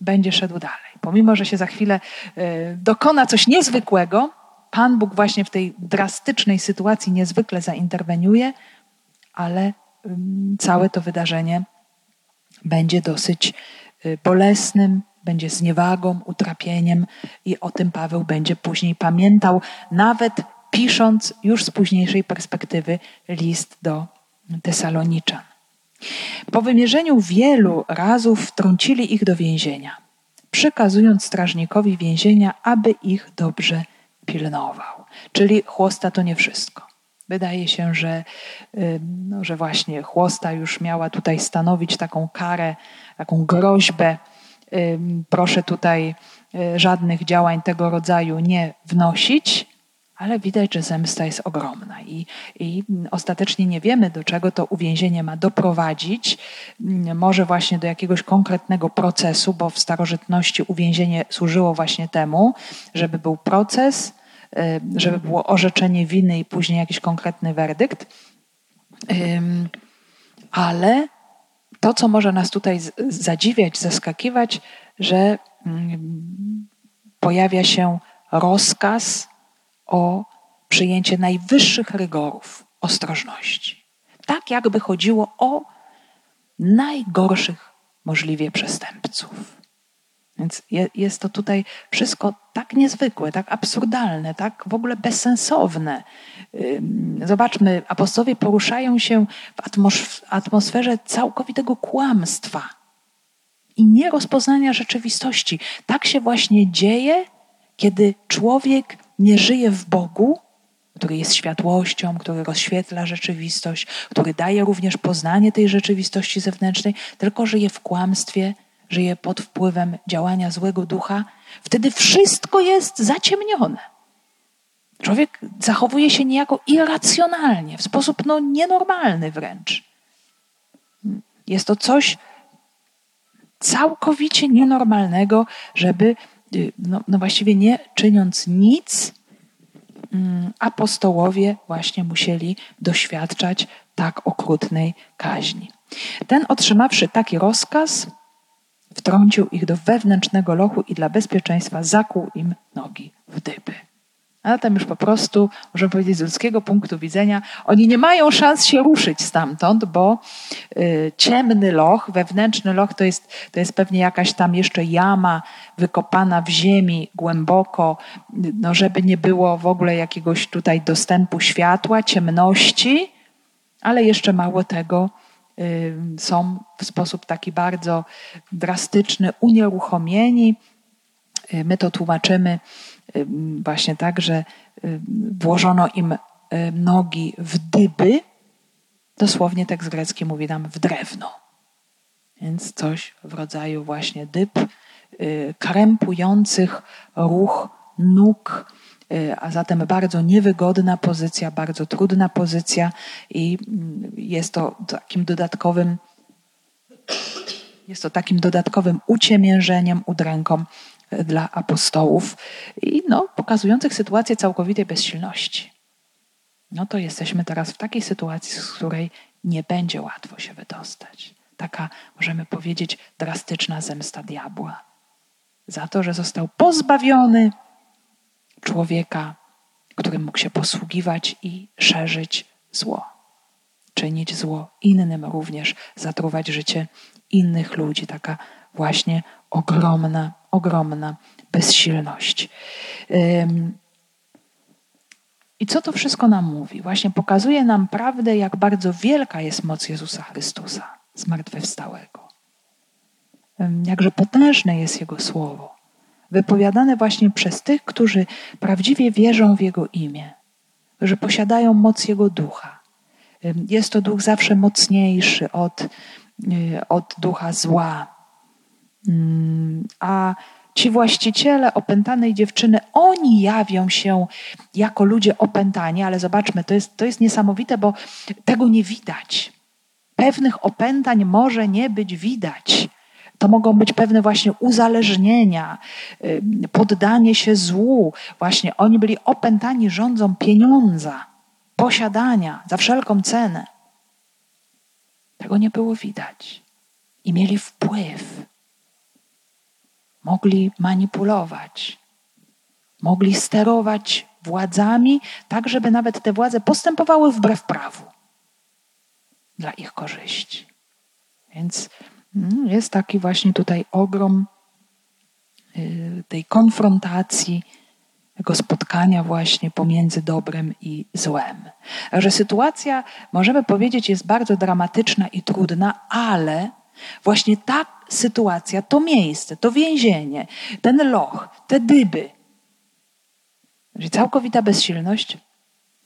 B: będzie szedł dalej. Pomimo, że się za chwilę y, dokona coś niezwykłego, Pan Bóg właśnie w tej drastycznej sytuacji niezwykle zainterweniuje, ale całe to wydarzenie będzie dosyć y, bolesnym, będzie zniewagą, utrapieniem i o tym Paweł będzie później pamiętał, nawet pisząc już z późniejszej perspektywy list do Tesaloniczan. Po wymierzeniu wielu razów wtrącili ich do więzienia, przekazując strażnikowi więzienia, aby ich dobrze pilnował. Czyli chłosta to nie wszystko. Wydaje się, że, no, że właśnie chłosta już miała tutaj stanowić taką karę, taką groźbę. Proszę tutaj y, żadnych działań tego rodzaju nie wnosić, ale widać, że zemsta jest ogromna i, i ostatecznie nie wiemy, do czego to uwięzienie ma doprowadzić. Może właśnie do jakiegoś konkretnego procesu, bo w starożytności uwięzienie służyło właśnie temu, żeby był proces, y, żeby było orzeczenie winy i później jakiś konkretny werdykt. Ale to, co może nas tutaj zadziwiać, zaskakiwać, że mm, pojawia się rozkaz o przyjęcie najwyższych rygorów ostrożności. Tak jakby chodziło o najgorszych możliwie przestępców. Więc jest to tutaj wszystko tak niezwykłe, tak absurdalne, tak w ogóle bezsensowne. Zobaczmy, apostowie poruszają się w atmosferze całkowitego kłamstwa i nierozpoznania rzeczywistości. Tak się właśnie dzieje, kiedy człowiek nie żyje w Bogu, który jest światłością, który rozświetla rzeczywistość, który daje również poznanie tej rzeczywistości zewnętrznej, tylko żyje w kłamstwie, żyje pod wpływem działania złego ducha, wtedy wszystko jest zaciemnione. Człowiek zachowuje się niejako irracjonalnie, w sposób no, nienormalny wręcz. Jest to coś całkowicie nienormalnego, żeby no, no właściwie nie czyniąc nic, mm, apostołowie właśnie musieli doświadczać tak okrutnej kaźni. Ten otrzymawszy taki rozkaz, wtrącił ich do wewnętrznego lochu i dla bezpieczeństwa zakłuł im nogi w dyby. A zatem już po prostu, możemy powiedzieć, z ludzkiego punktu widzenia, oni nie mają szans się ruszyć stamtąd, bo y, ciemny loch, wewnętrzny loch to jest, to jest pewnie jakaś tam jeszcze jama wykopana w ziemi głęboko, no żeby nie było w ogóle jakiegoś tutaj dostępu światła, ciemności, ale jeszcze mało tego, y, są w sposób taki bardzo drastyczny unieruchomieni. Y, my to tłumaczymy właśnie tak, że włożono im nogi w dyby, dosłownie tekst grecki mówi nam w drewno. Więc coś w rodzaju właśnie dyb, y, krępujących ruch nóg, y, a zatem bardzo niewygodna pozycja, bardzo trudna pozycja i mm, jest to takim dodatkowym jest to takim dodatkowym uciemiężeniem, udręką dla apostołów i no, pokazujących sytuację całkowitej bezsilności. No to jesteśmy teraz w takiej sytuacji, z której nie będzie łatwo się wydostać. Taka, możemy powiedzieć, drastyczna zemsta diabła. Za to, że został pozbawiony człowieka, którym mógł się posługiwać i szerzyć zło. Czynić zło innym również, zatruwać życie innych ludzi. Taka właśnie ogromna, ogromna bezsilność. I co to wszystko nam mówi? Właśnie pokazuje nam prawdę, jak bardzo wielka jest moc Jezusa Chrystusa, zmartwychwstałego. Jakże potężne jest Jego słowo, wypowiadane właśnie przez tych, którzy prawdziwie wierzą w Jego imię, że posiadają moc Jego ducha. Jest to duch zawsze mocniejszy od, y, od ducha zła. A ci właściciele opętanej dziewczyny, oni jawią się jako ludzie opętani, ale zobaczmy, to jest, to jest niesamowite, bo tego nie widać. Pewnych opętań może nie być widać. To mogą być pewne właśnie uzależnienia, poddanie się złu. Właśnie oni byli opętani rządzą pieniądza, posiadania za wszelką cenę. Tego nie było widać. I mieli wpływ mogli manipulować, mogli sterować władzami, tak żeby nawet te władze postępowały wbrew prawu dla ich korzyści. Więc mm, jest taki właśnie tutaj ogrom y, tej konfrontacji, tego spotkania właśnie pomiędzy dobrem i złem. Że sytuacja, możemy powiedzieć, jest bardzo dramatyczna i trudna, ale Właśnie ta sytuacja, to miejsce, to więzienie, ten loch, te dyby, czyli całkowita bezsilność,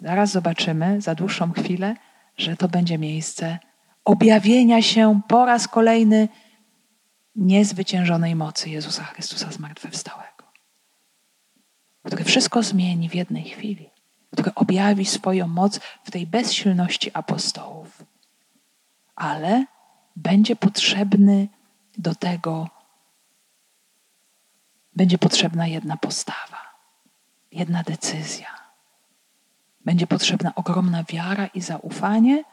B: zaraz zobaczymy za dłuższą chwilę, że to będzie miejsce objawienia się po raz kolejny niezwyciężonej mocy Jezusa Chrystusa zmartwychwstałego, który wszystko zmieni w jednej chwili, który objawi swoją moc w tej bezsilności apostołów. Ale będzie potrzebny do tego, będzie potrzebna jedna postawa, jedna decyzja. Będzie potrzebna ogromna wiara i zaufanie,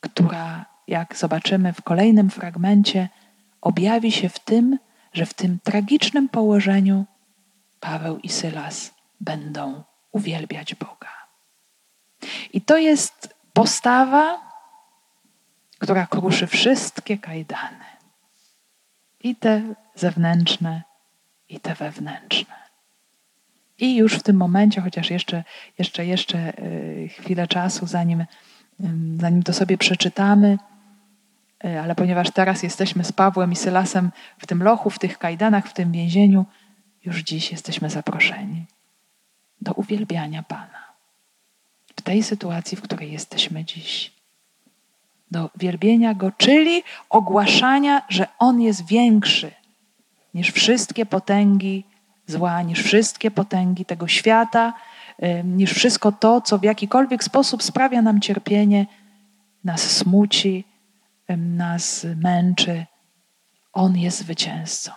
B: która, jak zobaczymy w kolejnym fragmencie, objawi się w tym, że w tym tragicznym położeniu Paweł i Sylas będą uwielbiać Boga. I to jest postawa, która kruszy wszystkie kajdany. I te zewnętrzne, i te wewnętrzne. I już w tym momencie, chociaż jeszcze, jeszcze, jeszcze y, chwilę czasu, zanim, zanim to sobie przeczytamy, y, ale ponieważ teraz jesteśmy z Pawłem i Sylasem w tym lochu, w tych kajdanach, w tym więzieniu, już dziś jesteśmy zaproszeni do uwielbiania Pana. W tej sytuacji, w której jesteśmy dziś do wielbienia Go, czyli ogłaszania, że On jest większy niż wszystkie potęgi zła, niż wszystkie potęgi tego świata, niż wszystko to, co w jakikolwiek sposób sprawia nam cierpienie, nas smuci, nas męczy. On jest zwycięzcą.